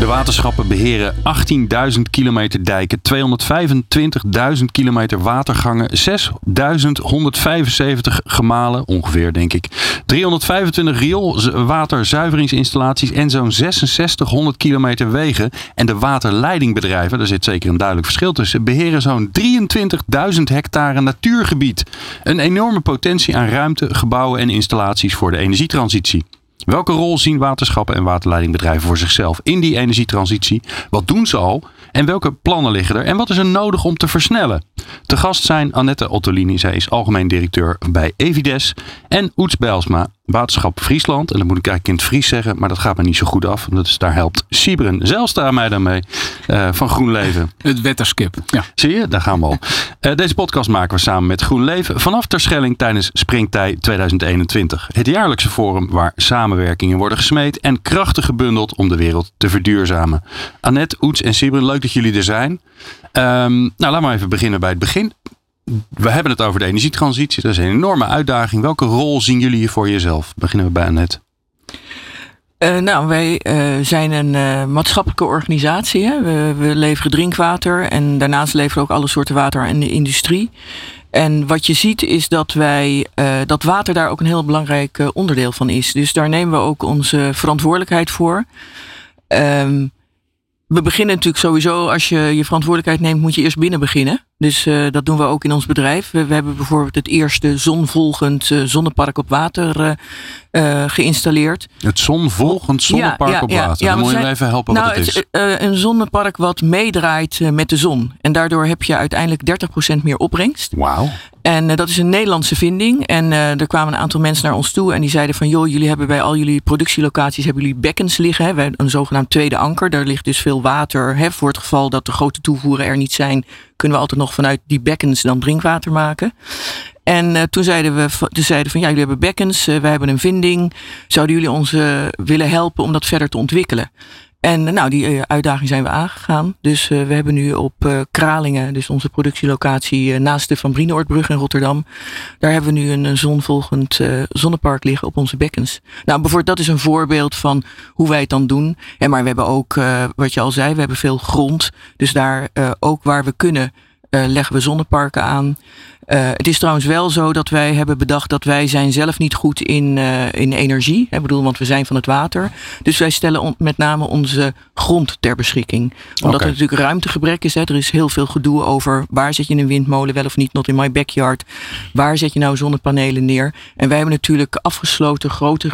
De waterschappen beheren 18.000 kilometer dijken, 225.000 kilometer watergangen, 6.175 gemalen, ongeveer denk ik, 325 rioolwaterzuiveringsinstallaties en zo'n 6600 kilometer wegen. En de waterleidingbedrijven, daar zit zeker een duidelijk verschil tussen, beheren zo'n 23.000 hectare natuurgebied. Een enorme potentie aan ruimte, gebouwen en installaties voor de energietransitie. Welke rol zien waterschappen en waterleidingbedrijven voor zichzelf in die energietransitie? Wat doen ze al? En welke plannen liggen er? En wat is er nodig om te versnellen? Te gast zijn Annette Ottolini, zij is algemeen directeur bij Evides. En Oets Bijlsma, Waterschap Friesland. En dat moet ik eigenlijk in het Fries zeggen, maar dat gaat me niet zo goed af. Dus daar helpt Siebren Zelstra mij dan mee uh, van GroenLeven. Het wetterskip. Ja. Zie je, daar gaan we al. Uh, deze podcast maken we samen met GroenLeven vanaf Terschelling tijdens Springtij 2021. Het jaarlijkse forum waar samenwerkingen worden gesmeed en krachten gebundeld om de wereld te verduurzamen. Annette, Oets en Siebren, leuk dat jullie er zijn. Um, nou, laten we even beginnen bij het begin we hebben het over de energietransitie. Dat is een enorme uitdaging. Welke rol zien jullie hier voor jezelf? Beginnen we bij Annette. Uh, nou, wij uh, zijn een uh, maatschappelijke organisatie. Hè? We, we, leveren drinkwater en daarnaast leveren we ook alle soorten water aan de industrie. En wat je ziet is dat wij dat water daar ook een heel belangrijk onderdeel van is. Dus daar nemen we ook onze verantwoordelijkheid voor. Um, we beginnen natuurlijk sowieso, als je je verantwoordelijkheid neemt, moet je eerst binnen beginnen. Dus uh, dat doen we ook in ons bedrijf. We, we hebben bijvoorbeeld het eerste zonvolgend uh, zonnepark op water uh, geïnstalleerd. Het zonvolgend zonnepark ja, op water. Ja, Dan moet je even helpen nou, wat het, is. een zonnepark wat meedraait met de zon. En daardoor heb je uiteindelijk 30% meer opbrengst. Wauw. En dat is een Nederlandse vinding. En er kwamen een aantal mensen naar ons toe en die zeiden van... joh, jullie hebben bij al jullie productielocaties hebben jullie bekkens liggen. Hè? Een zogenaamd tweede anker. Daar ligt dus veel water. Hè? Voor het geval dat de grote toevoeren er niet zijn kunnen we altijd nog vanuit die bekkens dan drinkwater maken. En uh, toen zeiden we toen zeiden van ja, jullie hebben bekkens, uh, wij hebben een vinding. Zouden jullie ons uh, willen helpen om dat verder te ontwikkelen? En nou, die uitdaging zijn we aangegaan. Dus we hebben nu op Kralingen, dus onze productielocatie naast de Van Brienoordbrug in Rotterdam. Daar hebben we nu een, een zonvolgend zonnepark liggen op onze bekkens. Nou, bijvoorbeeld dat is een voorbeeld van hoe wij het dan doen. En maar we hebben ook, wat je al zei, we hebben veel grond. Dus daar ook waar we kunnen uh, leggen we zonneparken aan. Uh, het is trouwens wel zo dat wij hebben bedacht dat wij zijn zelf niet goed in, uh, in energie. Ik bedoel, want we zijn van het water. Dus wij stellen on, met name onze grond ter beschikking. Omdat okay. er natuurlijk ruimtegebrek is. Hè. Er is heel veel gedoe over waar zet je een windmolen wel of niet, not in my backyard. Waar zet je nou zonnepanelen neer? En wij hebben natuurlijk afgesloten grote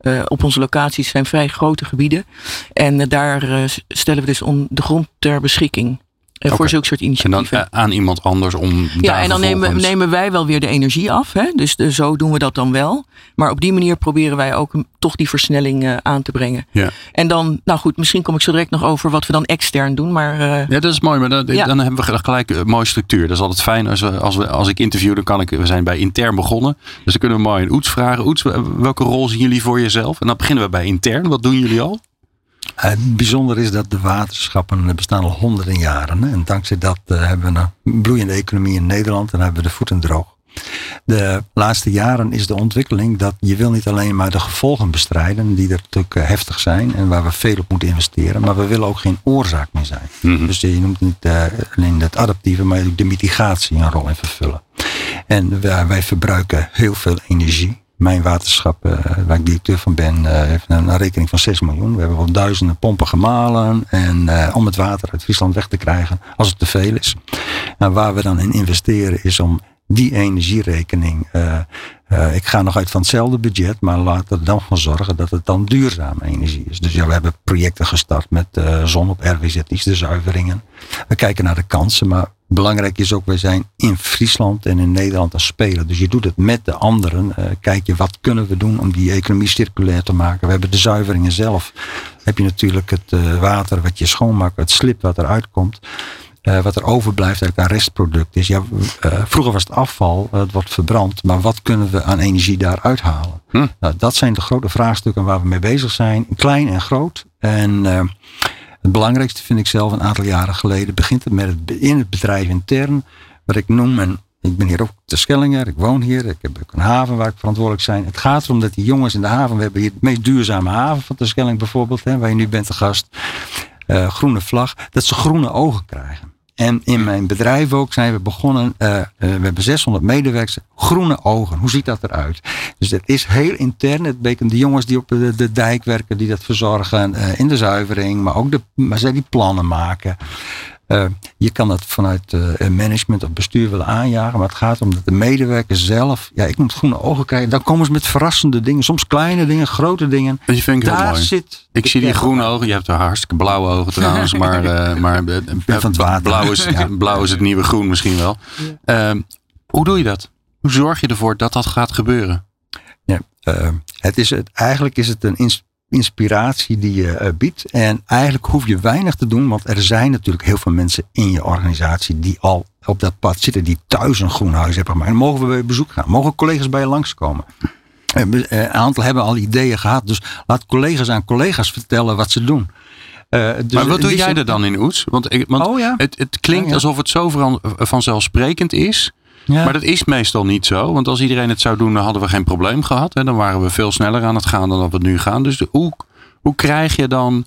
uh, op onze locaties zijn vrij grote gebieden. En uh, daar uh, stellen we dus om de grond ter beschikking. Okay. Voor zulke soort initiatieven. En dan aan iemand anders om. Ja, en dan nemen, nemen wij wel weer de energie af. Hè? Dus de, zo doen we dat dan wel. Maar op die manier proberen wij ook toch die versnelling uh, aan te brengen. Ja. En dan, nou goed, misschien kom ik zo direct nog over wat we dan extern doen. Maar, uh, ja, dat is mooi. Maar dan, ja. dan hebben we gelijk een mooie structuur. Dat is altijd fijn als, we, als, we, als ik interview, dan kan ik. We zijn bij intern begonnen. Dus dan kunnen we mooi een Oets vragen. Oets, welke rol zien jullie voor jezelf? En dan beginnen we bij intern. Wat doen jullie al? Het bijzonder is dat de waterschappen bestaan al honderden jaren. En dankzij dat uh, hebben we een bloeiende economie in Nederland en hebben we de voeten droog. De laatste jaren is de ontwikkeling dat je wil niet alleen maar de gevolgen bestrijden, die er natuurlijk heftig zijn en waar we veel op moeten investeren, maar we willen ook geen oorzaak meer zijn. Mm -hmm. Dus je noemt niet alleen het adaptieve, maar ook de mitigatie een rol in vervullen. En wij, wij verbruiken heel veel energie mijn waterschap, uh, waar ik directeur van ben, uh, heeft een, rekening van 6 miljoen. We hebben wel duizenden pompen gemalen en, uh, om het water uit Friesland weg te krijgen als het te veel is. En waar we dan in investeren is om die energierekening. ik ga nog uit van hetzelfde budget, maar laten we dan van zorgen dat het dan duurzame energie is. Dus ja, we hebben projecten gestart met zon op RWZ's, de zuiveringen. We kijken naar de kansen, maar Belangrijk is ook, wij zijn in Friesland en in Nederland als speler. Dus je doet het met de anderen. Uh, kijk je, wat kunnen we doen om die economie circulair te maken? We hebben de zuiveringen zelf. heb je natuurlijk het uh, water wat je schoonmaakt, het slip wat eruit komt. uh, wat er overblijft uit een restproduct is. Ja, vroeger was het afval, het wordt verbrand, maar wat kunnen we aan energie daaruit halen? Hm. Nou, dat zijn de grote vraagstukken waar we mee bezig zijn, klein en groot. En het belangrijkste vind ik zelf een aantal jaren geleden begint het met het, in het bedrijf intern, wat ik noem en ik ben hier ook te Schellinger, ik woon hier, ik heb ook een haven waar ik verantwoordelijk zijn. Het gaat erom dat die jongens in de haven, we hebben hier de meest duurzame haven van de Schelling bijvoorbeeld, hè, waar je nu bent te gast, uh, groene vlag, dat ze groene ogen krijgen. En in mijn bedrijf ook zijn we begonnen, uh, uh, we hebben 600 medewerkers, groene ogen. Hoe ziet dat eruit? Dus dat is heel intern. Het betekent de jongens die op de, de dijk werken, die dat verzorgen in de zuivering, maar ook de, maar zij die plannen maken. Uh, je kan dat vanuit uh, management of bestuur willen aanjagen, maar het gaat om dat de medewerkers zelf, ja, ik moet groene ogen krijgen. Dan komen ze met verrassende dingen, soms kleine dingen, grote dingen. Dat vind ik Daar heel mooi. Zit ik zie die groene ogen. Je hebt er hartstikke blauwe ogen trouwens, maar, uh, maar van het water. Blauw, is, ja. blauw is het nieuwe groen misschien wel. Ja. Ehm, hoe doe je dat? Hoe zorg je ervoor dat dat gaat gebeuren? Ja, het is het, eigenlijk is het een inspiratie die je uh, biedt. En eigenlijk hoef je weinig te doen, want er zijn natuurlijk heel veel mensen in je organisatie die al op dat pad zitten, die thuis een groen huis hebben gemaakt. En mogen we bij bezoek gaan? Mogen collega's bij je langskomen? Eh, een aantal hebben al ideeën gehad, dus laat collega's aan collega's vertellen wat ze doen. Uh, dus maar wat doe jij er dan in, Oets? Want, ik, want oh, ja? het, het, klinkt ja. alsof het zo vanzelfsprekend is. Maar dat is meestal niet zo. Want als iedereen het zou doen, dan hadden we geen probleem gehad. Hè? Dan waren we veel sneller aan het gaan dan dat we nu gaan. Dus hoe, hoe krijg je dan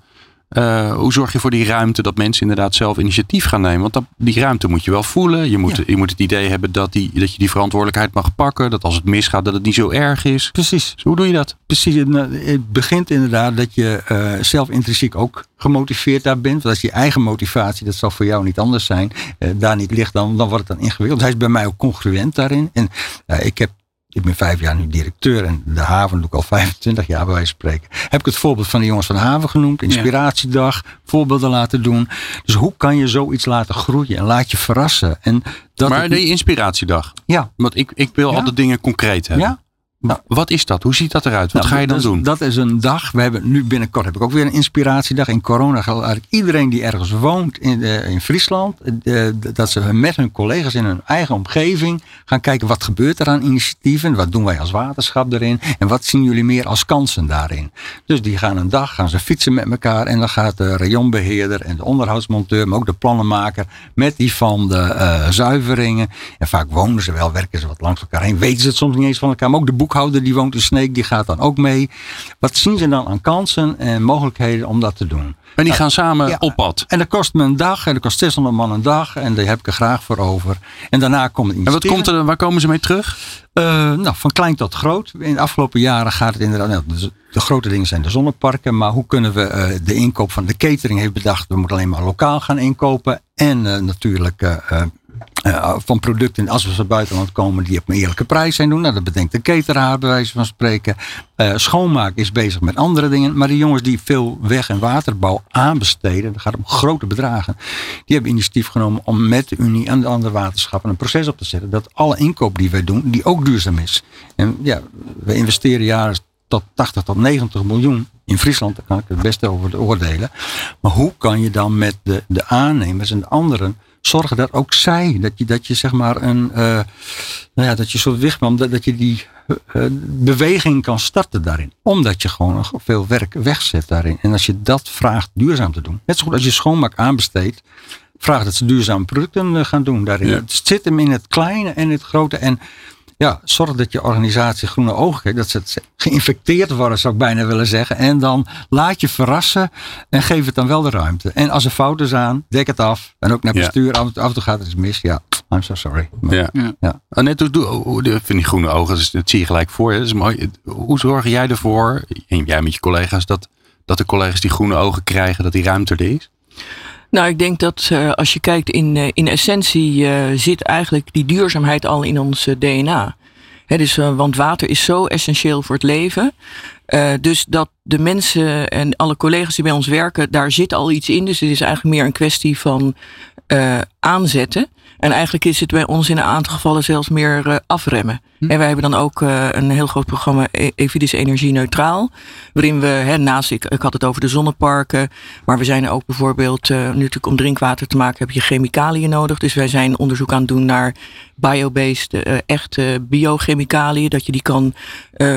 uh, hoe zorg je voor die ruimte dat mensen inderdaad zelf initiatief gaan nemen? Want dat, die ruimte moet je wel voelen. Je moet, ja. je moet het idee hebben dat, die, dat je die verantwoordelijkheid mag pakken. Dat als het misgaat, dat het niet zo erg is. Precies. Dus hoe doe je dat? Precies. Het begint inderdaad dat je uh, zelf intrinsiek ook gemotiveerd daar bent. Want als je eigen motivatie, dat zal voor jou niet anders zijn, uh, daar niet ligt, dan, dan wordt het dan ingewikkeld. Hij is bij mij ook congruent daarin. En ik heb ik ben vijf jaar nu directeur en de haven doe ik al 25 jaar bij wijze van spreken. Heb ik het voorbeeld van de jongens van de haven genoemd. Inspiratiedag, voorbeelden laten doen. Dus hoe kan je zoiets laten groeien en laat je verrassen. En dat maar de inspiratiedag. Ja. Want ik, ik wil ja. altijd dingen concreet hebben. Ja. Nou, wat is dat? Hoe ziet dat eruit? Wat nou, ga je dan dat doen? Dat is een dag. We hebben nu binnenkort heb ik ook weer een inspiratiedag. In corona geldt eigenlijk iedereen die ergens woont in, uh, in Friesland. Uh, dat ze met hun collega's in hun eigen omgeving gaan kijken wat gebeurt er aan initiatieven. Wat doen wij als waterschap erin? En wat zien jullie meer als kansen daarin? Dus die gaan een dag, gaan ze fietsen met elkaar. En dan gaat de rayonbeheerder en de onderhoudsmonteur, maar ook de plannenmaker met die van de uh, zuiveringen. En vaak wonen ze wel, werken ze wat langs elkaar heen. Weten ze het soms niet eens van elkaar. Maar ook de boek boekhouder die woont in Sneek, die gaat dan ook mee. Wat zien ze dan aan kansen en mogelijkheden om dat te doen? En die gaan samen ja, op pad. En dat kost me een dag. En dat kost 600 man een dag. En daar heb ik er graag voor over. En daarna komt het En wat komt er, waar komen ze mee terug? Uh, nou, van klein tot groot. In de afgelopen jaren gaat het inderdaad. Nou, de, de grote dingen zijn de zonneparken. Maar hoe kunnen we uh, de inkoop van de catering heeft bedacht. We moeten alleen maar lokaal gaan inkopen. En uh, natuurlijk uh, van producten, als we van buitenland komen, die op een eerlijke prijs zijn doen. Nou, dat bedenkt de cateraar, bij wijze van spreken. Uh, schoonmaak is bezig met andere dingen. Maar die jongens die veel weg- en waterbouw aanbesteden, dat gaat om grote bedragen. Die hebben initiatief genomen om met de Unie en de andere waterschappen een proces op te zetten. Dat alle inkoop die wij doen, die ook duurzaam is. En ja, we investeren jaren tot 80 tot 90 miljoen in Friesland, daar kan ik het beste over oordelen. Maar hoe kan je dan met de, de aannemers en de anderen zorgen dat ook zij, dat je, dat je zeg maar een, uh, nou ja, dat je zo wegkwam, dat, dat je die uh, beweging kan starten daarin. Omdat je gewoon nog veel werk wegzet daarin. En als je dat vraagt duurzaam te doen, net zo goed als je schoonmaak aanbesteedt, vraag dat ze duurzame producten gaan doen daarin. Ja. Het zit hem in het kleine en het grote. En ja, zorg dat je organisatie groene ogen krijgt. Dat ze geïnfecteerd worden, zou ik bijna willen zeggen. En dan laat je verrassen en geef het dan wel de ruimte. En als er fouten zijn, dek het af. En ook naar bestuur, af, af en toe gaat het eens mis. Ja, I'm so sorry. Maar, ja. ja. ja. Annette, hoe, hoe, hoe, vind die groene ogen, dat zie je gelijk voor je. Dat is mooi. Hoe zorg jij ervoor, en jij met je collega's, dat, dat de collega's die groene ogen krijgen, dat die ruimte er is? Nou, ik denk dat uh, als je kijkt in, uh, in essentie uh, zit eigenlijk die duurzaamheid al in ons DNA. He, dus, want water is zo essentieel voor het leven. dus dat de mensen en alle collega's die bij ons werken, daar zit al iets in. Dus het is eigenlijk meer een kwestie van aanzetten. En eigenlijk is het bij ons in een aantal gevallen zelfs meer uh, afremmen. Hm. En wij hebben dan ook uh, een heel groot programma e-, Evidis Energie Neutraal. Waarin we, hè, naast, ik, ik had het over de zonneparken. Maar we zijn ook bijvoorbeeld, uh, nu natuurlijk om drinkwater te maken heb je chemicaliën nodig. Dus wij zijn onderzoek aan het doen naar biobased, echte biochemicaliën. Dat je die kan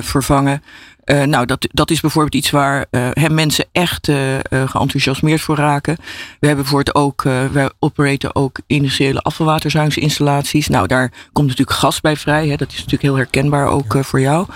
vervangen. Uh, nou, dat, dat is bijvoorbeeld iets waar uh, mensen echt uh, geenthousiasmeerd voor raken. We hebben bijvoorbeeld ook, wij operaten ook industriële afvalwaterzuiveringsinstallaties. Nou, daar komt natuurlijk gas bij vrij. Hè. Dat is natuurlijk heel herkenbaar ook voor jou.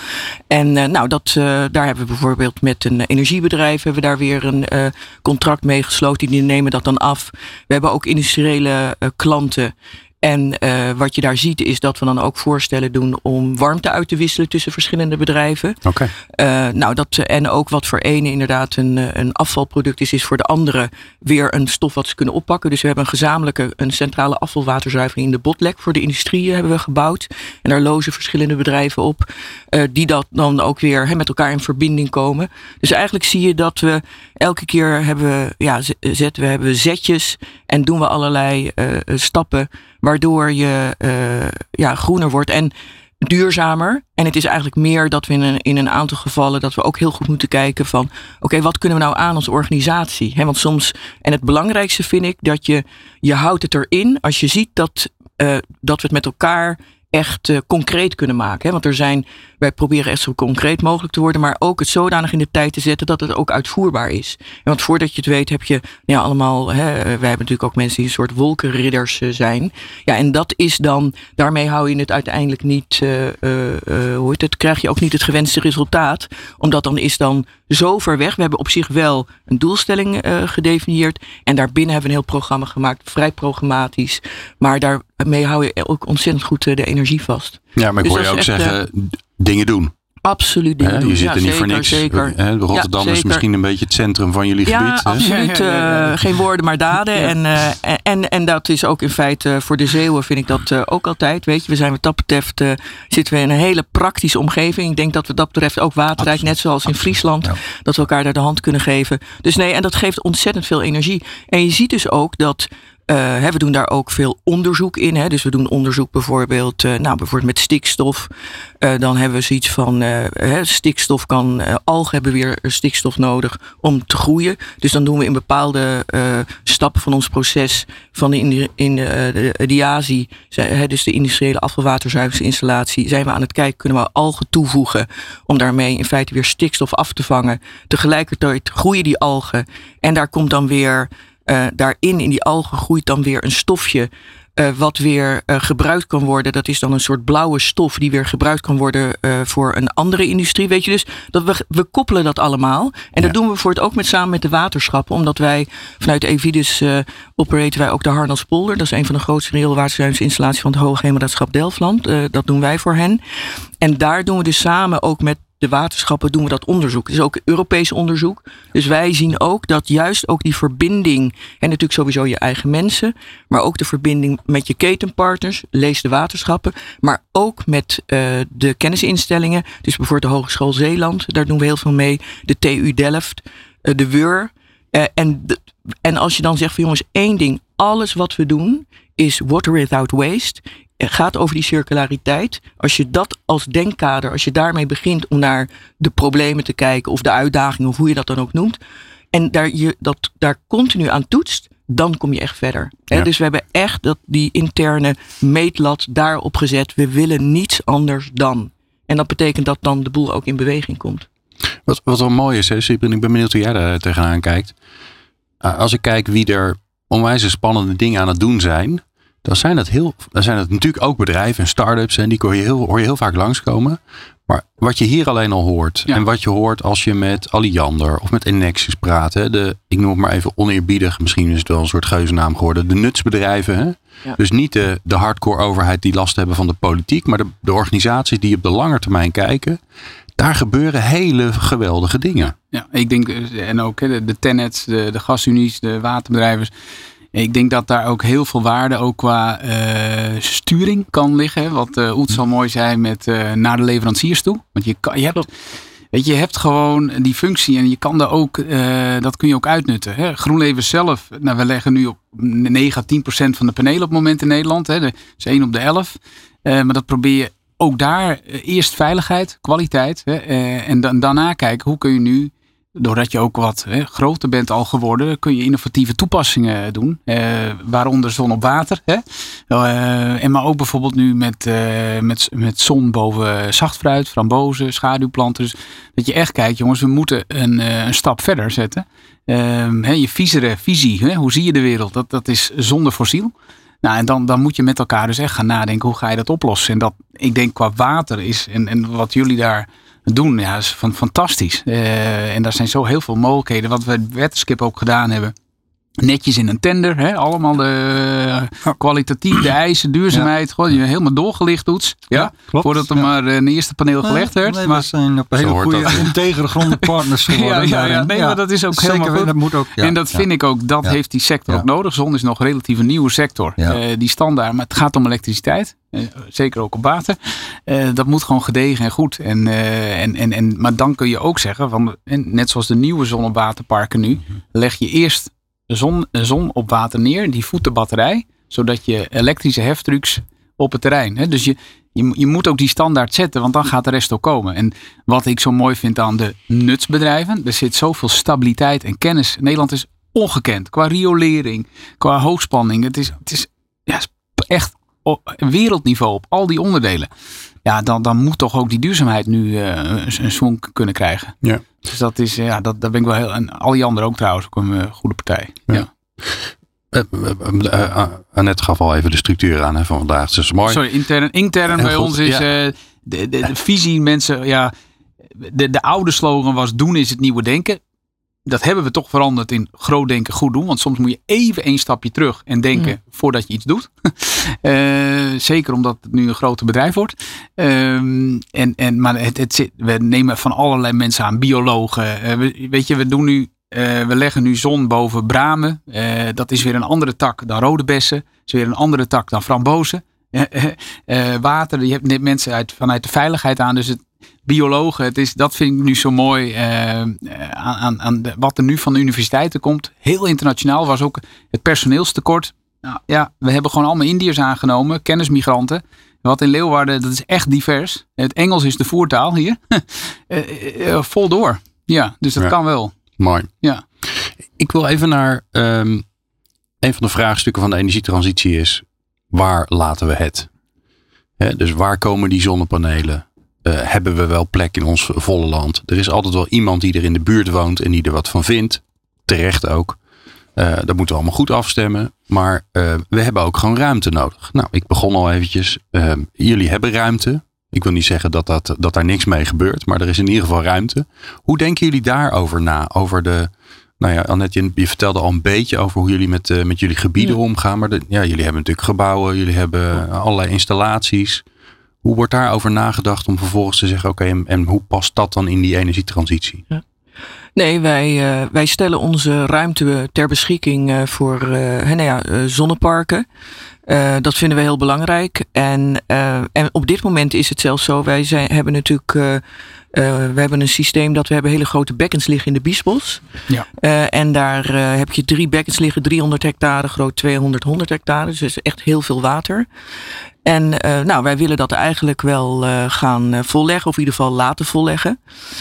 En nou, dat, daar hebben we bijvoorbeeld met een energiebedrijf hebben we daar weer een contract mee gesloten. Die nemen dat dan af. We hebben ook industriële klanten en uh, wat je daar ziet is dat we dan ook voorstellen doen om warmte uit te wisselen tussen verschillende bedrijven. Oké. Okay. Uh, nou, dat, en ook wat voor ene inderdaad een, eh, een afvalproduct is, is voor de andere weer een stof wat ze kunnen oppakken. Dus we hebben een gezamenlijke, een centrale afvalwaterzuivering in de Botlek voor de industrie hebben we gebouwd. En daar lozen verschillende bedrijven op, uh, die dat dan ook weer he, met elkaar in verbinding komen. Dus eigenlijk zie je dat we elke keer hebben, ja, zetten we hebben zetjes en doen we allerlei stappen waardoor je uh, ja, groener wordt en duurzamer. En het is eigenlijk meer dat we in een, in een aantal gevallen dat we ook heel goed moeten kijken van oké, wat kunnen we nou aan als organisatie? He, want soms, en het belangrijkste vind ik dat je, je houdt het erin als je ziet dat, uh, dat we het met elkaar echt uh, concreet kunnen maken. Hè? Want er zijn, wij proberen echt zo concreet mogelijk te worden, maar ook het zodanig in de tijd te zetten dat het ook uitvoerbaar is. En want voordat je het weet heb je ja, allemaal, hè, wij hebben natuurlijk ook mensen die een soort wolkenridders uh, zijn. Ja, en dat is dan, daarmee hou je het uiteindelijk niet, hoe heet het, krijg je ook niet het gewenste resultaat. Omdat dan is dan zo ver weg. We hebben op zich wel een doelstelling gedefinieerd en daarbinnen hebben we een heel programma gemaakt, vrij programmatisch. Maar daarmee hou je ook ontzettend goed de energie vast. Ja, maar ik dus hoor je ook zeggen, uh, dingen doen. Absoluut dingen doen. Je zit ja, er niet zeker, voor niks. Zeker. He, Rotterdam ja, is misschien een beetje het centrum van jullie ja, gebied. Absoluut. Geen woorden, maar daden. En, uh, en, en dat is ook in feite voor de Zeeuwen vind ik dat ook altijd. Weet je, we zijn wat dat betreft zitten we in een hele praktische omgeving. Ik denk dat we dat betreft ook waterrijk, net zoals in Friesland, dat we elkaar daar de hand kunnen geven. Dus nee, en dat geeft ontzettend veel energie. En je ziet dus ook dat hè, we doen daar ook veel onderzoek in. Hè. Dus we doen onderzoek bijvoorbeeld, uh, nou, bijvoorbeeld met stikstof. Uh, dan hebben we zoiets van stikstof kan, algen hebben weer stikstof nodig om te groeien. Dus dan doen we in bepaalde stappen van ons proces van de, in de, de, hè, dus de industriële afvalwaterzuiveringsinstallatie, zijn we aan het kijken, kunnen we algen toevoegen om daarmee in feite weer stikstof af te vangen. Tegelijkertijd groeien die algen en daar komt dan weer uh, daarin, in die algen, groeit dan weer een stofje. Uh, wat weer uh, gebruikt kan worden. Dat is dan een soort blauwe stof die weer gebruikt kan worden uh, voor een andere industrie. Weet je dus, dat we, we koppelen dat allemaal. En ja. dat doen we voor het ook met samen met de waterschappen. Omdat wij vanuit Evidus operaten wij ook de Harnaspolder. Dat is een van de grootste rioolwaterzuiveringsinstallaties van het Hoogheemraadschap Delftland. dat doen wij voor hen. En daar doen we dus samen ook met de waterschappen doen we dat onderzoek. Het is ook Europees onderzoek. Dus wij zien ook dat juist ook die verbinding, en natuurlijk sowieso je eigen mensen, maar ook de verbinding met je ketenpartners, lees de waterschappen, maar ook met uh, de kennisinstellingen. Dus bijvoorbeeld de Hogeschool Zeeland, daar doen we heel veel mee. De TU Delft, uh, de WUR. Uh, en, en als je dan zegt van jongens, één ding, alles wat we doen is water without waste gaat over die circulariteit. Als je dat als denkkader, als je daarmee begint om naar de problemen te kijken of de uitdagingen of hoe je dat dan ook noemt. En daar, je, dat, daar continu aan toetst, dan kom je echt verder. Ja. Dus we hebben echt dat, die interne meetlat daarop gezet. We willen niets anders dan. En dat betekent dat dan de boel ook in beweging komt. Wat, wat wel mooi is, hè, ik ben benieuwd hoe jij daar tegenaan kijkt. Als ik kijk wie er onwijs spannende dingen aan het doen zijn dan zijn het, heel, dan zijn het natuurlijk ook bedrijven en start-ups. En die hoor je, heel, hoor je heel vaak langskomen. Maar wat je hier alleen al hoort. Ja. En wat je hoort als je met Alliander of met Enexis praat. Hè, de, ik noem het maar even oneerbiedig. Misschien is het wel een soort geuzennaam geworden. De nutsbedrijven. Hè? Ja. Dus niet de, de hardcore overheid die last hebben van de politiek. Maar de, de organisaties die op de lange termijn kijken. Daar gebeuren hele geweldige dingen. Ja, ik denk, en ook de, de tenets, de, de gasunies, de waterbedrijven ik denk dat daar ook heel veel waarde ook qua uh, sturing kan liggen. Wat uh, Oets al mooi zei met uh, naar de leveranciers toe. Want je, kan, je hebt Weet je, je hebt gewoon die functie en je kan daar ook, uh, dat kun je ook uitnutten. Hè? GroenLeven zelf, nou, we leggen nu op 9 à 10 procent van de panelen op het moment in Nederland. Hè? Dat is 1 op de 11. Uh, maar dat probeer je ook daar eerst veiligheid, kwaliteit. Hè? En dan, daarna kijken hoe kun je nu doordat je ook wat hè, groter bent al geworden, kun je innovatieve toepassingen doen. Eh, waaronder zon op water. Hè? Uh, en maar ook bijvoorbeeld nu met, met, met zon boven zachtfruit, frambozen, schaduwplanten. Dus dat je echt kijkt, jongens, we moeten een, een stap verder zetten. Ehm, hè, je viezere visie, hè? hoe zie je de wereld? Dat, dat is zonder fossiel. Nou, en dan, dan moet je met elkaar dus echt gaan nadenken, hoe ga je dat oplossen? En dat, ik denk qua water is, en, en wat jullie daar doen. Ja, is van, fantastisch. Uh, en daar zijn zo heel veel mogelijkheden. Wat we met Wetterskip ook gedaan hebben. Netjes in een tender. Hè? Allemaal de uh, kwalitatief, de eisen, duurzaamheid. Ja. Gewoon helemaal doorgelicht doets. Ja, ja klopt. Voordat er ja. maar een eerste paneel gelegd werd. Nee, maar we zijn op een hele goede, integere gronde partners geworden. ja, ja, ja, nee, maar dat is ook Zeker, helemaal goed. Dat moet ook, en dat vind ik ook, dat heeft die sector ook nodig. Zon is nog een relatief een nieuwe sector. Uh, die standaard, maar het gaat om elektriciteit. Uh, zeker ook op water. Uh, dat moet gewoon gedegen en goed. En, uh, en, en, en, maar dan kun je ook zeggen, van, net zoals de nieuwe zon op waterparken nu, leg je eerst zon, zon op water neer, die voedt de batterij, zodat je elektrische heftrucks op het terrein. Hè? Dus je, je, je moet ook die standaard zetten, want dan gaat de rest ook komen. En wat ik zo mooi vind aan de nutsbedrijven, er zit zoveel stabiliteit en kennis. Nederland is ongekend qua riolering, qua hoogspanning. Het is, het is ja, echt wereldniveau op al die onderdelen. Ja, dan, dan moet toch ook die duurzaamheid nu uh, een, swing kunnen krijgen. Ja. Dus dat is, ja, dat, daar ben ik wel heel. En al die anderen ook trouwens, ook een uh, goede partij. Ja. ja. Uh, Annette gaf al even de structuur aan hè, van vandaag. Dus mooi. Sorry, intern, intern bij goed, ons is ja. de, de, de, visie, mensen, ja, de, de oude slogan was doen is het nieuwe denken dat hebben we toch veranderd in groot denken, goed doen. Want soms moet je even een stapje terug en denken mm. voordat je iets doet. uh, zeker omdat het nu een groter bedrijf wordt. Um, en, en, maar het, het zit, we nemen van allerlei mensen aan, biologen. Uh, we, weet je, we doen nu. Uh, we leggen nu zon boven bramen. dat is weer een andere tak dan rode bessen. Dat is weer een andere tak dan frambozen. water, je hebt mensen uit, vanuit de veiligheid aan. Dus het, biologen. Het is, dat vind ik nu zo mooi uh, aan, aan de, wat er nu van de universiteiten komt. Heel internationaal was ook het personeelstekort. Nou, ja, we hebben gewoon allemaal Indiërs aangenomen, kennismigranten. Wat in Leeuwarden, dat is echt divers. Het Engels is de voertaal hier. uh, uh, vol door. Ja, dus dat ja. kan wel. Mooi. Ja. Ik wil even naar um, een van de vraagstukken van de energietransitie is, waar laten we het? He, dus waar komen die zonnepanelen? Uh, hebben we wel plek in ons volle land. Er is altijd wel iemand die er in de buurt woont en die er wat van vindt. Terecht ook. Uh, dat moeten we allemaal goed afstemmen. Maar uh, we hebben ook gewoon ruimte nodig. Nou, ik begon al eventjes. jullie hebben ruimte. Ik wil niet zeggen dat, dat, dat daar niks mee gebeurt. Maar er is in ieder geval ruimte. Hoe denken jullie daarover na? Over de... Nou ja, Annette, je, je vertelde al een beetje over hoe jullie met, met jullie gebieden ja. omgaan. Maar de, ja, jullie hebben natuurlijk gebouwen. Jullie hebben allerlei installaties. Hoe wordt daarover nagedacht om vervolgens te zeggen: oké, en, hoe past dat dan in die energietransitie? Ja. Nee, wij, uh, wij stellen onze ruimte ter beschikking uh, voor uh, nou ja, zonneparken. dat vinden we heel belangrijk. En, en op dit moment is het zelfs zo: wij zijn, hebben natuurlijk. We hebben een systeem dat we hebben hele grote bekkens liggen in de Biesbos. Ja. en daar heb je drie bekkens liggen, 300 hectare groot, 200, 100 hectare. Dus is echt heel veel water. En uh, nou, wij willen dat eigenlijk wel uh, gaan uh, volleggen, of in ieder geval laten volleggen.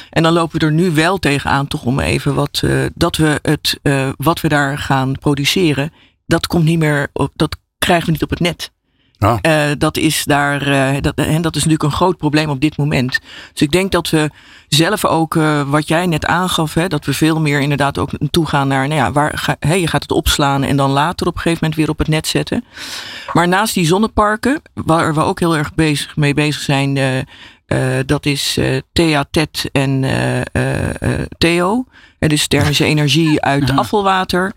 En dan lopen we er nu wel tegenaan, toch om even wat, dat we het, wat we daar gaan produceren, dat komt niet meer op, dat krijgen we niet op het net. Uh, dat is daar, uh, dat, en dat is natuurlijk een groot probleem op dit moment. Dus ik denk dat we zelf ook, wat jij net aangaf, hè, dat we veel meer inderdaad ook toe gaan naar, nou ja, waar je gaat het opslaan en dan later op een gegeven moment weer op het net zetten. Maar naast die zonneparken, waar we ook heel erg bezig, mee bezig zijn, uh, dat is uh, Thea, Ted en uh, Theo. Het is thermische energie uit afvalwater,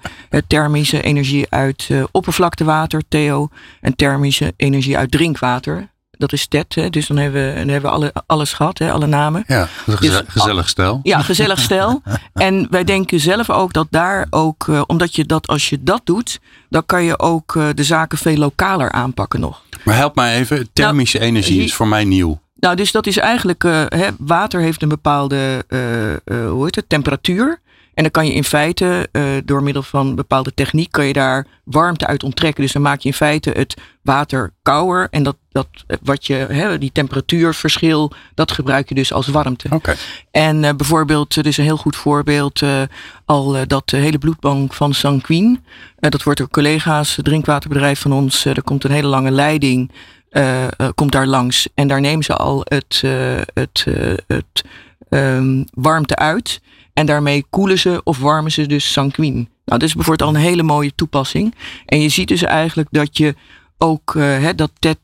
thermische energie uit oppervlaktewater, Theo, en thermische energie uit drinkwater. Dat is TED, hè? dus dan hebben we, dan hebben we alle, alles gehad, hè? alle namen. Ja, een geze gezellig stel. Ja, gezellig stel. en wij denken zelf ook dat daar ook, omdat je dat, als je dat doet, dan kan je ook de zaken veel lokaler aanpakken nog. Maar help mij even, thermische nou, energie is voor mij nieuw. Nou, dus dat is eigenlijk, uh, hè, water heeft een bepaalde uh, hoe heet het, temperatuur. En dan kan je in feite door middel van bepaalde techniek kan je daar warmte uit onttrekken. Dus dan maak je in feite het water kouder. En dat, dat wat je, hè, die temperatuurverschil, dat gebruik je dus als warmte. Okay. En uh, bijvoorbeeld, er is een heel goed voorbeeld, uh, al dat hele bloedbank van Sanquin. dat wordt door collega's, drinkwaterbedrijf van ons. er komt een hele lange leiding. Uh, uh, komt daar langs en daar nemen ze al het, uh, het, het um, warmte uit. En daarmee koelen ze of warmen ze dus sanguine. Nou, dat is bijvoorbeeld al een hele mooie toepassing. En je ziet dus eigenlijk dat je ook hè, dat Ted,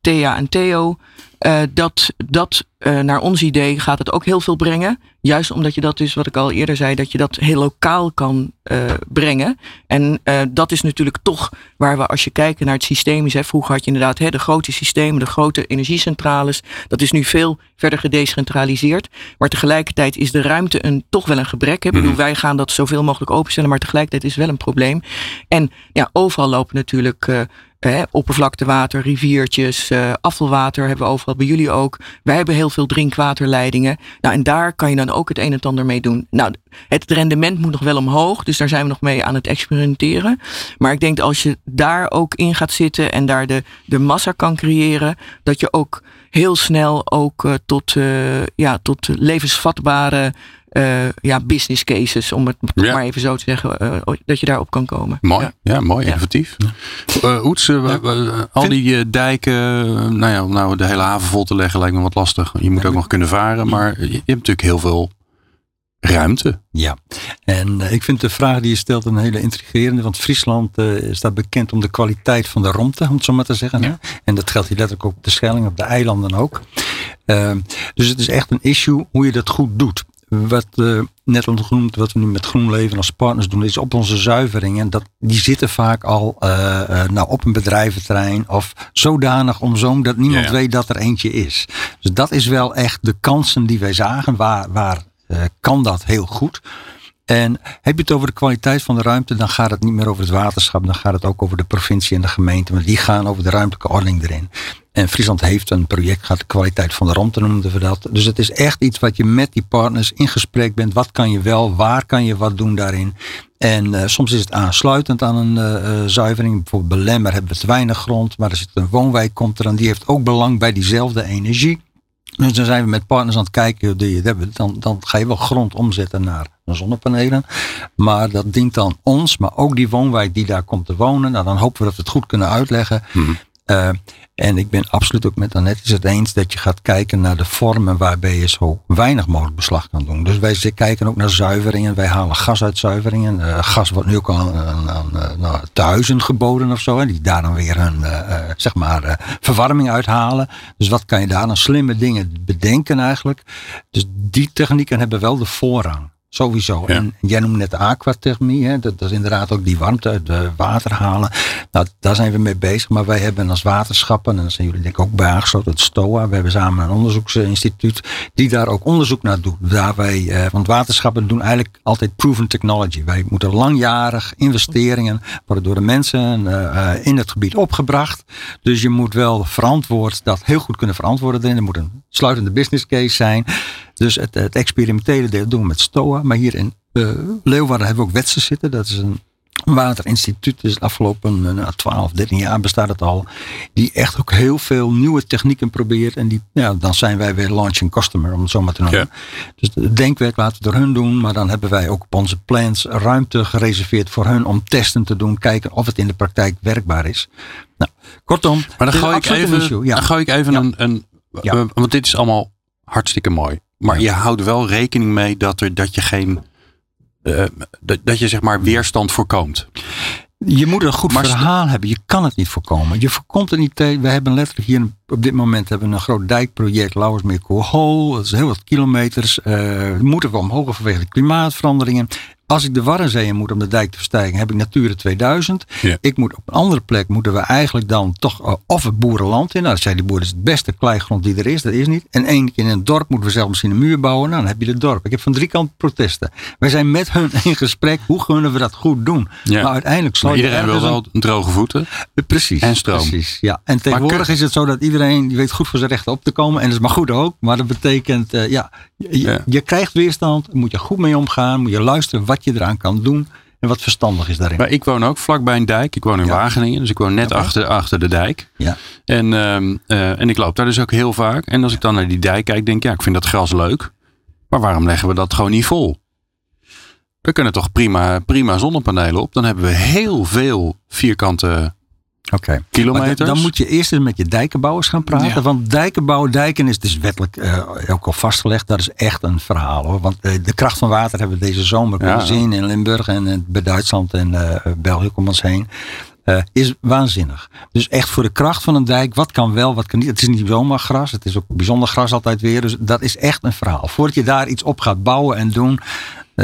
Thea en Theo uh, dat, dat uh, naar ons idee gaat het ook heel veel brengen. Juist omdat je dat dus, wat ik al eerder zei, dat je dat heel lokaal kan uh, brengen. En dat is natuurlijk toch waar we, als je kijkt naar het systeem is. Hè, vroeger had je inderdaad hè, de grote systemen, de grote energiecentrales. Dat is nu veel verder gedecentraliseerd. Maar tegelijkertijd is de ruimte een, toch wel een gebrek. Hè. Mm. Wij gaan dat zoveel mogelijk openstellen, maar tegelijkertijd is het wel een probleem. En ja, overal lopen natuurlijk eh, oppervlaktewater, riviertjes, uh, afvalwater hebben we overal bij jullie ook. Wij hebben heel veel drinkwaterleidingen. Nou, en daar kan je dan ook het een en ander mee doen. Nou, het rendement moet nog wel omhoog, dus daar zijn we nog mee aan het experimenteren. Maar ik denk dat als je daar ook in gaat zitten en daar de, de massa kan creëren, dat je ook heel snel ook uh, tot, ja, tot levensvatbare uh, ja, business cases, om het ja. maar even zo te zeggen, uh, dat je daarop kan komen. Mooi, ja, ja mooi, innovatief. Ja. Uh, Oets, al die dijken, nou ja, om nou de hele haven vol te leggen lijkt me wat lastig. Je moet ook nog kunnen varen, maar je hebt natuurlijk heel veel ruimte. Ja, en ik vind de vraag die je stelt een hele intrigerende, want Friesland staat bekend om de kwaliteit van de romte, om het zo maar te zeggen. Hè? En dat geldt hier letterlijk ook op de Schelling, op de eilanden ook. dus het is echt een issue hoe je dat goed doet wat uh, net al genoemd, wat we nu met GroenLeven als partners doen, is op onze zuiveringen. Dat, die zitten vaak al uh, uh, nou, op een bedrijventerrein of zodanig omzoomd dat niemand ja, ja. weet dat er eentje is. Dus dat is wel echt de kansen die wij zagen. Waar, waar kan dat heel goed? En heb je het over de kwaliteit van de ruimte, dan gaat het niet meer over het waterschap. Dan gaat het ook over de provincie en de gemeente. Want die gaan over de ruimtelijke ordening erin. En Friesland heeft een project gehad, de kwaliteit van de ruimte noemden we dat. Dus het is echt iets wat je met die partners in gesprek bent. Wat kan je wel, waar kan je wat doen daarin? En uh, soms is het aansluitend aan een uh, zuivering. Bijvoorbeeld bij Lemmer hebben we te weinig grond. Maar er zit een woonwijk, komt er aan. Die heeft ook belang bij diezelfde energie. Dus dan zijn we met partners aan het kijken, die hebben, dan, dan ga je wel grond omzetten naar zonnepanelen. Maar dat dient dan ons, maar ook die woonwijk die daar komt te wonen. Nou, dan hopen we dat we het goed kunnen uitleggen. Mm. Uh, en ik ben absoluut ook met Annette eens dat je gaat kijken naar de vormen waarbij je zo weinig mogelijk beslag kan doen. Dus wij kijken ook naar zuiveringen. Wij halen gas uit zuiveringen. Uh, gas wordt nu ook aan, aan, aan nou, geboden of zo. Hè, die daar dan weer uh, zeg maar, verwarming uithalen. Dus wat kan je daar dan slimme dingen bedenken eigenlijk. Dus die technieken hebben wel de voorrang. Sowieso. Ja. En jij noemde net de aquathermie. Hè? Dat, dat, is inderdaad ook die warmte uit het water halen. Nou, daar zijn we mee bezig. Maar wij hebben als waterschappen, en daar zijn jullie denk ik ook bij aangesloten, het STOA. We hebben samen een onderzoeksinstituut die daar ook onderzoek naar doet. Daar wij, eh, want waterschappen doen eigenlijk altijd proven technology. Wij moeten langjarig investeringen worden door de mensen uh, in het gebied opgebracht. Dus je moet wel verantwoord dat heel goed kunnen verantwoorden. Er moet een sluitende business case zijn. Dus het, het experimentele deel doen we met STOA. Maar hier in uh, Leeuwarden hebben we ook Wetsen zitten. Dat is een waterinstituut. Dus de afgelopen uh, 12, 13 jaar bestaat het al. Die echt ook heel veel nieuwe technieken probeert. En die, ja, dan zijn wij weer launching customer, om het zo maar te noemen. Ja. Dus het denkwerk laten we door hun doen. Maar dan hebben wij ook op onze plans ruimte gereserveerd voor hun om testen te doen. Kijken of het in de praktijk werkbaar is. Nou, kortom. Maar dan gooi ik even, ja. dan gooi ik even ja. een, een want dit is allemaal hartstikke mooi. Maar je houdt wel rekening mee dat, er, dat je geen. Uh, dat, dat je zeg maar weerstand voorkomt. Je moet een goed maar verhaal hebben. Je kan het niet voorkomen. Je voorkomt het niet. We hebben letterlijk hier op dit moment hebben we een groot dijkproject. Lauwersmeer Koolhol. Dat is heel wat kilometers. Uh, moeten we omhoog vanwege de klimaatveranderingen. Als ik de Warrenzeeën moet om de dijk te verstijgen, heb ik Natura 2000. Ja. Ik moet op een andere plek, moeten we eigenlijk dan toch uh, of het boerenland in. Nou, dat zei die boer, dat is het beste kleigrond die er is. Dat is niet. En één keer in een dorp moeten we zelf misschien een muur bouwen. Nou, dan heb je het dorp. Ik heb van drie kanten protesten. Wij zijn met hun in gesprek. Hoe kunnen we dat goed doen? Ja. Maar uiteindelijk Maar je iedereen wil wel droge voeten. een- Precies. En stroom. Precies, ja. En tegenwoordig is het zo dat iedereen die weet goed voor zijn rechten op te komen. En dat is maar goed ook. Maar dat betekent, eh, ja, je, Ja. je krijgt weerstand. Moet je goed mee omgaan. Moet je luisteren wat je eraan kan doen. En wat verstandig is daarin. Maar ik woon ook vlakbij een dijk. Ik woon in Ja. Wageningen. Dus ik woon net achter, achter de dijk. Ja. En, ehm, eh, en ik loop daar dus ook heel vaak. En als ik dan naar die dijk kijk, denk ik, ja, ik vind dat gras leuk. Maar waarom leggen we dat gewoon niet vol? We kunnen toch prima, prima zonnepanelen op. Dan hebben we heel veel vierkante Oké. Dan, moet je eerst eens met je dijkenbouwers gaan praten. Ja. Want dijkenbouwen, dijken is dus wettelijk eh, ook al vastgelegd. Dat is echt een verhaal hoor. Want eh, de kracht van water hebben we deze zomer Ja. kunnen zien in Limburg en eh, bij Duitsland en België om ons heen. is waanzinnig. Dus echt voor de kracht van een dijk, wat kan wel, wat kan niet. Het is niet zomaar gras, het is ook bijzonder gras altijd weer. Dus dat is echt een verhaal. Voordat je daar iets op gaat bouwen en doen,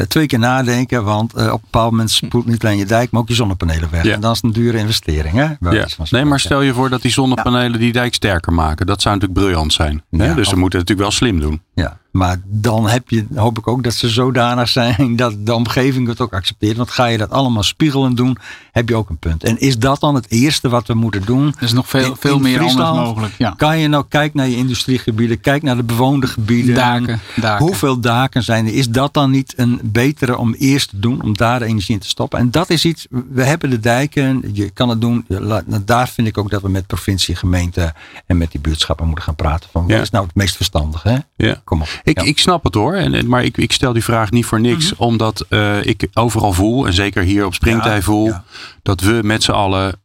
twee keer nadenken. Want eh, op een bepaald moment spoelt niet alleen je dijk, maar ook je zonnepanelen weg. Ja. En dat is een dure investering. Hè? Bij Ja. Nee, maar stel je voor dat die zonnepanelen die dijk sterker maken. Dat zou natuurlijk briljant zijn. hè? Dus ze moeten het natuurlijk wel slim doen. Ja, maar dan heb je, hoop ik ook dat ze zodanig zijn dat de omgeving het ook accepteert. Want ga je dat allemaal spiegelend doen, heb je ook een punt. En is dat dan het eerste wat we moeten doen? Er is nog veel, In- veel in meer anders Friesland mogelijk. Ja. Kan je nou kijken naar je industriegebieden, kijk naar de bewoonde gebieden. Daken, daken. Hoeveel daken zijn er? Is dat dan niet een betere om eerst te doen, om daar de energie in te stoppen? En dat is iets, we hebben de dijken, je kan het doen. Nou, Daar vind ik ook dat we met provincie, gemeente en met die buurtschappen moeten gaan praten. Van Ja. wat is nou het meest verstandig? Hè? Ja. Kom op. Ik, Ja. ik snap het hoor. En, maar ik, ik stel die vraag niet voor niks. Mhm. Omdat eh, ik overal voel, en zeker hier op Springtij Ja, voel, ja. dat we met z'n allen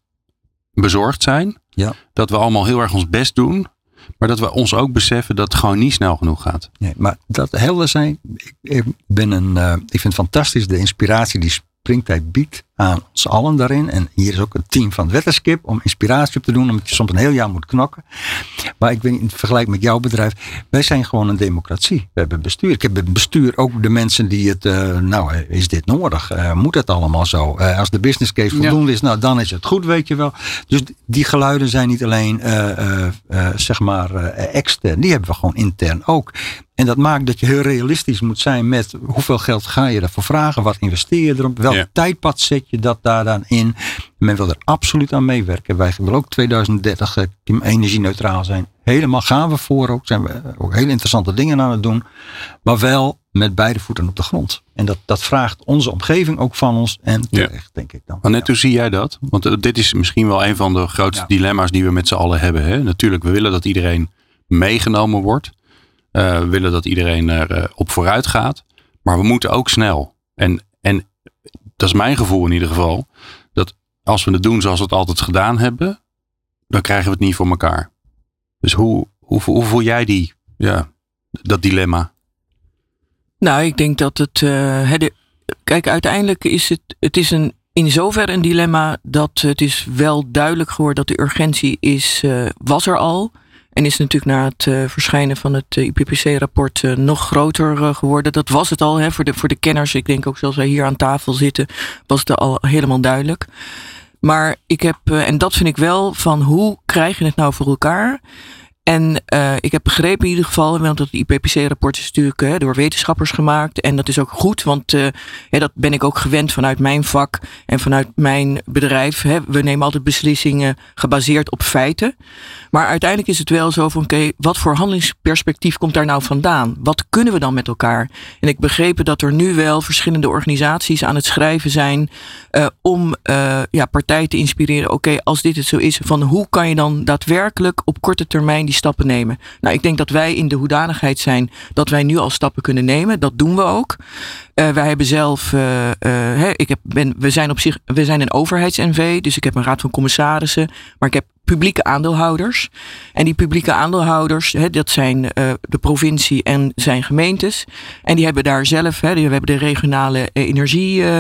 bezorgd zijn. Ja. Dat we allemaal heel erg ons best doen. Maar dat we ons ook beseffen dat het gewoon niet snel genoeg gaat. Nee, maar dat helder zijn. Ik, ik ben een, eh, ik vind het fantastisch de inspiratie die Springtijd biedt aan ons allen daarin. En hier is ook een team van Wetterskip om inspiratie op te doen. Omdat je soms een heel jaar moet knokken. Maar ik weet niet, in vergelijking met jouw bedrijf. Wij zijn gewoon een democratie. We hebben bestuur. Ik heb het bestuur ook de mensen die het. eh, nou, eh, is dit nodig? Eh, moet het allemaal zo? Als de business case Ja. voldoende is, nou dan is het goed, weet je wel. Dus die geluiden zijn niet alleen, zeg maar, extern. Die hebben we gewoon intern ook. En dat maakt dat je heel realistisch moet zijn met hoeveel geld ga je ervoor vragen? Wat investeer je erop? Welk Ja. tijdpad zet je dat daar dan in? Men wil er absoluut aan meewerken. Wij willen ook 2030 eh, energie-neutraal zijn. Helemaal gaan we voor ook. Zijn we eh, ook hele interessante dingen aan het doen. Maar wel met beide voeten op de grond. En dat, dat vraagt onze omgeving ook van ons. En Ja. terecht, denk ik dan. Maar net hoe zie jij dat? Want eh, dit is misschien wel een van de grootste Ja. dilemma's die we met z'n allen hebben. Hè? Natuurlijk, we willen dat iedereen meegenomen wordt. Eh, we willen dat iedereen er eh, op vooruit gaat. Maar we moeten ook snel. En dat is mijn gevoel in ieder geval. Dat als we het doen zoals we het altijd gedaan hebben. Dan krijgen we het niet voor elkaar. Dus hoe, hoe, hoe voel jij die, ja, dat dilemma? Nou, ik denk dat het. de- kijk, uiteindelijk is het. Het is een, in zoverre een dilemma dat het is wel duidelijk geworden dat de urgentie is, eh, was er al. En is natuurlijk na het eh, verschijnen van het eh, IPCC-rapport eh, nog groter geworden. Dat was het al hè, voor, de, voor de kenners. Ik denk ook zoals wij hier aan tafel zitten, was het al helemaal duidelijk. Maar ik heb, en dat vind ik wel, van hoe krijg je het nou voor elkaar? En eh, ik heb begrepen in ieder geval, want het IPCC-rapport is natuurlijk hè, door wetenschappers gemaakt. En dat is ook goed, want eh, dat ben ik ook gewend vanuit mijn vak en vanuit mijn bedrijf. Hè. We nemen altijd beslissingen gebaseerd op feiten. Maar uiteindelijk is het wel zo van, oké, wat voor handelingsperspectief komt daar nou vandaan? Wat kunnen we dan met elkaar? En ik begrepen dat er nu wel verschillende organisaties aan het schrijven zijn eh, om eh, ja, partijen te inspireren. Oké, als dit het zo is, van hoe kan je dan daadwerkelijk op korte termijn stappen nemen? Nou, ik denk dat wij in de hoedanigheid zijn dat wij nu al stappen kunnen nemen. Dat doen we ook. Eh, wij hebben zelf, eh, eh, hè, ik heb, ben, we zijn op zich, we zijn een overheids-NV, dus ik heb een raad van commissarissen, maar ik heb publieke aandeelhouders. En die publieke aandeelhouders, hè, dat zijn eh, de provincie en zijn gemeentes. En die hebben daar zelf, hè, die, we hebben de regionale eh, energie, eh,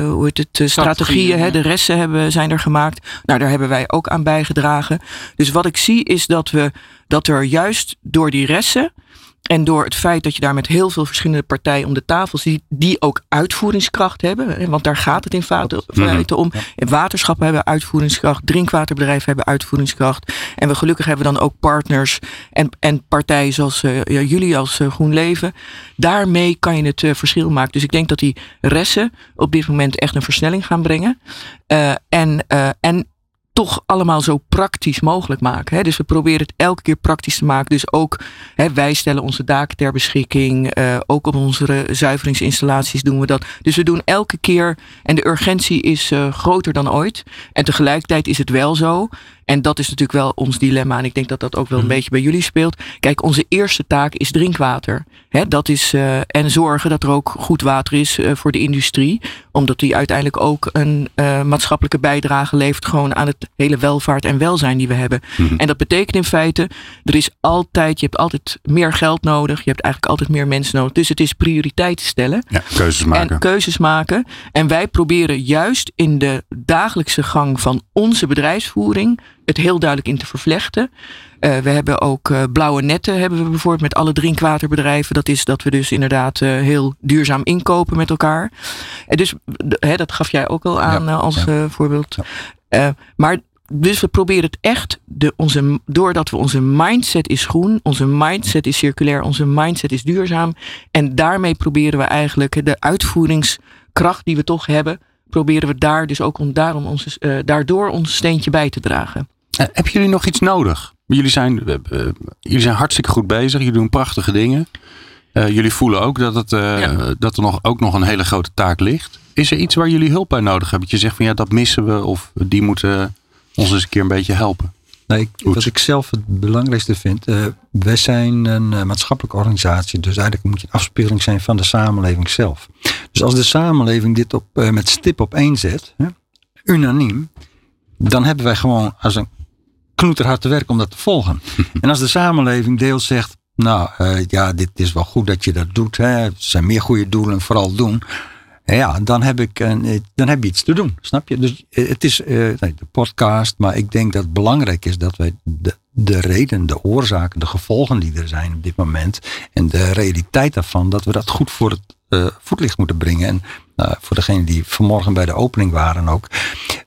hoe heet het, strategieën, Strategieën, hè, de resten hebben, zijn er gemaakt. Nou, daar hebben wij ook aan bijgedragen. Dus wat ik zie is dat we, dat er juist door die resten en door het feit dat je daar met heel veel verschillende partijen om de tafel zit, die ook uitvoeringskracht hebben, want daar gaat het in feite Mhm. om. Waterschappen hebben uitvoeringskracht, drinkwaterbedrijven hebben uitvoeringskracht. En we gelukkig hebben dan ook partners en, en partijen zoals eh, jullie als eh, GroenLeven. Daarmee kan je het eh, verschil maken. Dus ik denk dat die ressen op dit moment echt een versnelling gaan brengen. En, en toch allemaal zo praktisch mogelijk maken. Hè? Dus we proberen het elke keer praktisch te maken. Dus ook hè, wij stellen onze daken ter beschikking. eh, ook op onze zuiveringsinstallaties doen we dat. Dus we doen elke keer. En de urgentie is eh, groter dan ooit. En tegelijkertijd is het wel zo. En dat is natuurlijk wel ons dilemma. En ik denk dat dat ook wel een beetje bij jullie speelt. Kijk, onze eerste taak is drinkwater. Hè, dat is, eh, en zorgen dat er ook goed water is eh, voor de industrie. Omdat die uiteindelijk ook een eh, maatschappelijke bijdrage levert. Gewoon aan het hele welvaart en welzijn die we hebben. En dat betekent in feite, er is altijd, je hebt altijd meer geld nodig. Je hebt eigenlijk altijd meer mensen nodig. Dus het is prioriteiten stellen. Ja, keuzes maken. En keuzes maken. En wij proberen juist in de dagelijkse gang van onze bedrijfsvoering het heel duidelijk in te vervlechten. Eh, we hebben ook eh, blauwe netten hebben we bijvoorbeeld met alle drinkwaterbedrijven. Dat is dat we dus inderdaad eh, heel duurzaam inkopen met elkaar. En dus hè, dat gaf jij ook al aan Ja, als ja. voorbeeld. Ja. Maar dus we proberen het echt, de, onze, doordat we onze mindset is groen, onze mindset is circulair, onze mindset is duurzaam. En daarmee proberen we eigenlijk de uitvoeringskracht die we toch hebben, proberen we daar dus ook om, daarom onze, eh, daardoor ons steentje bij te dragen. Eh, Hebben jullie nog iets nodig? Jullie zijn, eh, jullie zijn hartstikke goed bezig. Jullie doen prachtige dingen. Eh, jullie voelen ook dat, het, Ja. dat er nog, ook nog een hele grote taak ligt. Is er iets waar jullie hulp bij nodig hebben? Dat je zegt van ja, dat missen we. Of die moeten ons eens een keer een beetje helpen. Nee, ik- wat ik zelf het belangrijkste vind. wij zijn een maatschappelijke organisatie. Dus eigenlijk moet je een afspiegeling zijn van de samenleving zelf. Dus als de samenleving dit op, met stip op één zet. Hè, unaniem. Dan hebben wij gewoon als een knoeterhard te werk om dat te volgen. en als de samenleving deels zegt. Nou eh, ja, dit is wel goed dat je dat doet. Hè. Er zijn meer goede doelen, vooral doen. Ja, dan heb, ik een, eh, dan heb je iets te doen. Snap je? Dus eh, het is eh, nee, de podcast, maar ik denk dat het belangrijk is dat wij de, de reden, de oorzaken, de gevolgen die er zijn op dit moment en de realiteit daarvan, dat we dat goed voor het eh, voetlicht moeten brengen. En nou, voor degenen die vanmorgen bij de opening waren ook.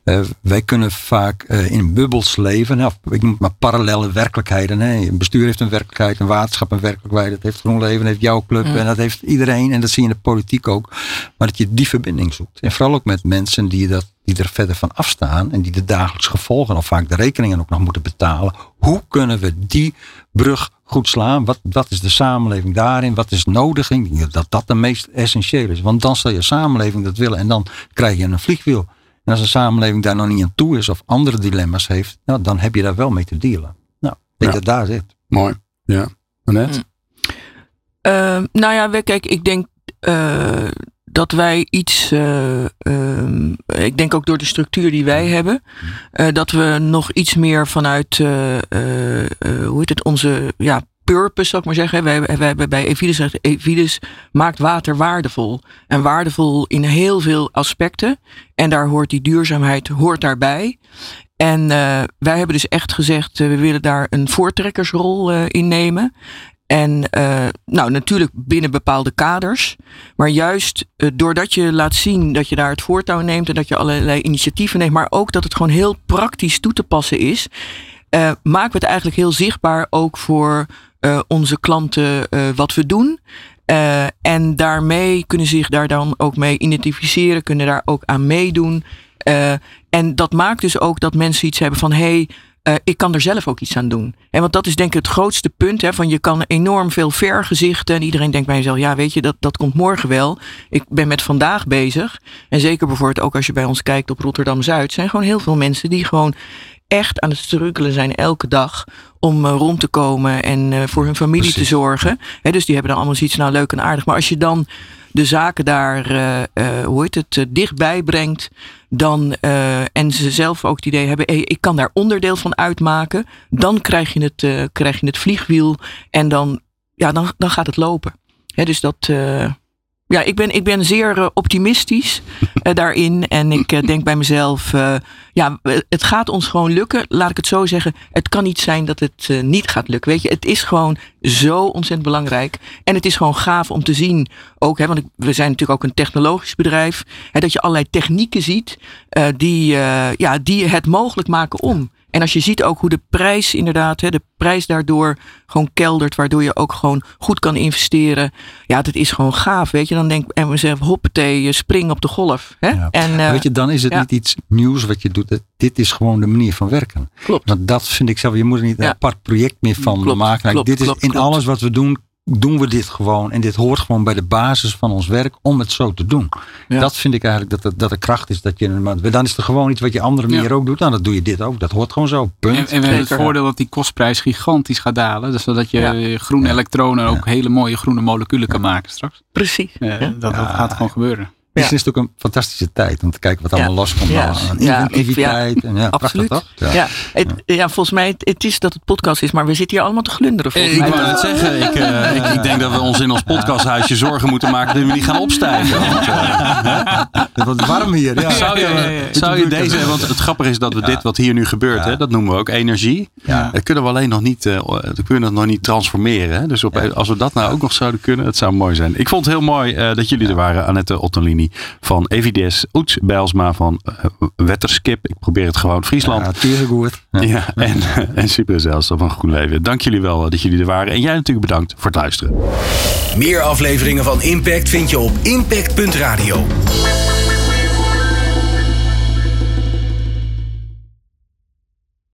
eh, wij kunnen vaak eh, in bubbels leven. Of ik noem maar parallele werkelijkheden. Hè. Een bestuur heeft een werkelijkheid, een waterschap een werkelijkheid. Dat heeft GroenLeven, dat heeft jouw club en dat heeft iedereen. En dat zie je in de politiek ook. Maar dat je die verbinding zoekt. En vooral ook met mensen die, dat, die er verder van afstaan. En die de dagelijks gevolgen of vaak de rekeningen ook nog moeten betalen. Hoe kunnen we die brug goed slaan? Wat, wat is de samenleving daarin? Wat is nodig? Ik denk dat dat de meest essentieel is. Want dan zal je samenleving dat willen. En dan krijg je een vliegwiel. En als een samenleving daar nog niet aan toe is. Of andere dilemma's heeft. Nou, dan heb je daar wel mee te dealen. Nou, ik denk Ja. dat daar zit. Mooi. Ja. Annette? Ehm, nou ja, we- kijk, ik denk eh, dat wij iets. eh, ehm, ik denk ook door de structuur die wij hebben, eh, dat we nog iets meer vanuit. eh, eh, hoe heet het? Onze ja, purpose, zou ik maar zeggen. Wij, wij hebben bij Evides gezegd: Evides maakt water waardevol. En waardevol in heel veel aspecten. En daar hoort die duurzaamheid hoort daarbij. En wij hebben dus echt gezegd, we willen daar een voortrekkersrol eh, in nemen. En eh, nou, natuurlijk binnen bepaalde kaders. Maar juist eh, doordat je laat zien dat je daar het voortouw neemt en dat je allerlei initiatieven neemt, maar ook dat het gewoon heel praktisch toe te passen is, eh, maken we het eigenlijk heel zichtbaar ook voor onze klanten wat we doen. En daarmee kunnen zich daar dan ook mee identificeren, kunnen daar ook aan meedoen. En dat maakt dus ook dat mensen iets hebben van hé, hey, eh, ik kan er zelf ook iets aan doen. En want dat is denk ik het grootste punt. Hè, van je kan enorm veel vergezichten. En iedereen denkt bij jezelf, ja weet je, dat, dat komt morgen wel. Ik ben met vandaag bezig. En zeker bijvoorbeeld ook als je bij ons kijkt op Rotterdam-Zuid. zijn gewoon heel veel mensen die gewoon echt aan het struggelen zijn elke dag. Om eh, rond te komen en eh, voor hun familie te zorgen. Hè, dus die hebben dan allemaal zoiets, nou leuk en aardig. Maar als je dan de zaken daar, eh, eh, hoe heet het, eh, dichtbij brengt. Dan, en ze zelf ook het idee hebben, ik kan daar onderdeel van uitmaken. Dan krijg je het, krijg je het vliegwiel en dan, ja, dan, dan gaat het lopen. Hè, dus dat, Ja, ik ben, ik ben zeer uh, optimistisch uh, daarin. En ik uh, denk bij mezelf, ja, het gaat ons gewoon lukken. Laat ik het zo zeggen. Het kan niet zijn dat het niet gaat lukken. Weet je, het is gewoon zo ontzettend belangrijk. En het is gewoon gaaf om te zien, ook, hè, want ik, we zijn natuurlijk ook een technologisch bedrijf, hè, dat je allerlei technieken ziet die, ja, die het mogelijk maken om. En als je ziet ook hoe de prijs inderdaad, hè, de prijs daardoor gewoon keldert, waardoor je ook gewoon goed kan investeren. Ja, dat is gewoon gaaf, weet je. Dan denk ik mezelf, hoppatee, spring op de golf. Hè? Ja. En, uh, weet je, dan is het ja. niet iets nieuws wat je doet. Dit is gewoon de manier van werken. Klopt. Want dat vind ik zelf, je moet er niet een apart project meer van klopt, maken. Klopt, dit is in alles wat we doen, doen we dit gewoon. En dit hoort gewoon bij de basis van ons werk om het zo te doen. Ja. Dat vind ik eigenlijk dat, dat, dat de kracht is. Dat je, maar dan is het gewoon iets wat je andere manier Ja. ook doet. Nou, dan doe je dit ook. Dat hoort gewoon zo. En, Punt. en we hebben het voordeel dat die kostprijs gigantisch gaat dalen. Dus zodat je Ja. groene Ja. elektronen ook hele mooie groene moleculen kan maken straks. Precies. Eh, Ja. dat, gaat gewoon gebeuren. Misschien is het ook een fantastische tijd om te kijken wat Ja. allemaal loskomt. Ja. aan Ja, en ja, absoluut. prachtig, toch? Ja, het, ja, volgens mij, het, het is dat het podcast is, maar we zitten hier allemaal te glunderen volgens Ik mij. wou net zeggen, ik, eh, ik, ik denk dat we ons in ons podcasthuisje zorgen moeten maken dat we niet gaan opstijgen. Want, eh, Het wordt warm hier. Ja. zou je, zou je deze, want het grappige is dat we dit wat hier nu gebeurt, hè, dat noemen we ook energie. Ja. Dat kunnen we alleen nog niet, eh, dat kunnen we nog niet transformeren. Hè. Dus op, als we dat nou ook nog zouden kunnen, het zou mooi zijn. Ik vond het heel mooi eh, dat jullie er waren, Annette Ottolini van Evides, Oets Bijlsma van uh, Wetterskip. Ik probeer het gewoon Friesland. Ja. Ja. Ja, en, en Super Zelfs van Goed Leven. Dank jullie wel eh, dat jullie er waren. En jij natuurlijk bedankt voor het luisteren. Meer afleveringen van Impact vind je op impact.radio.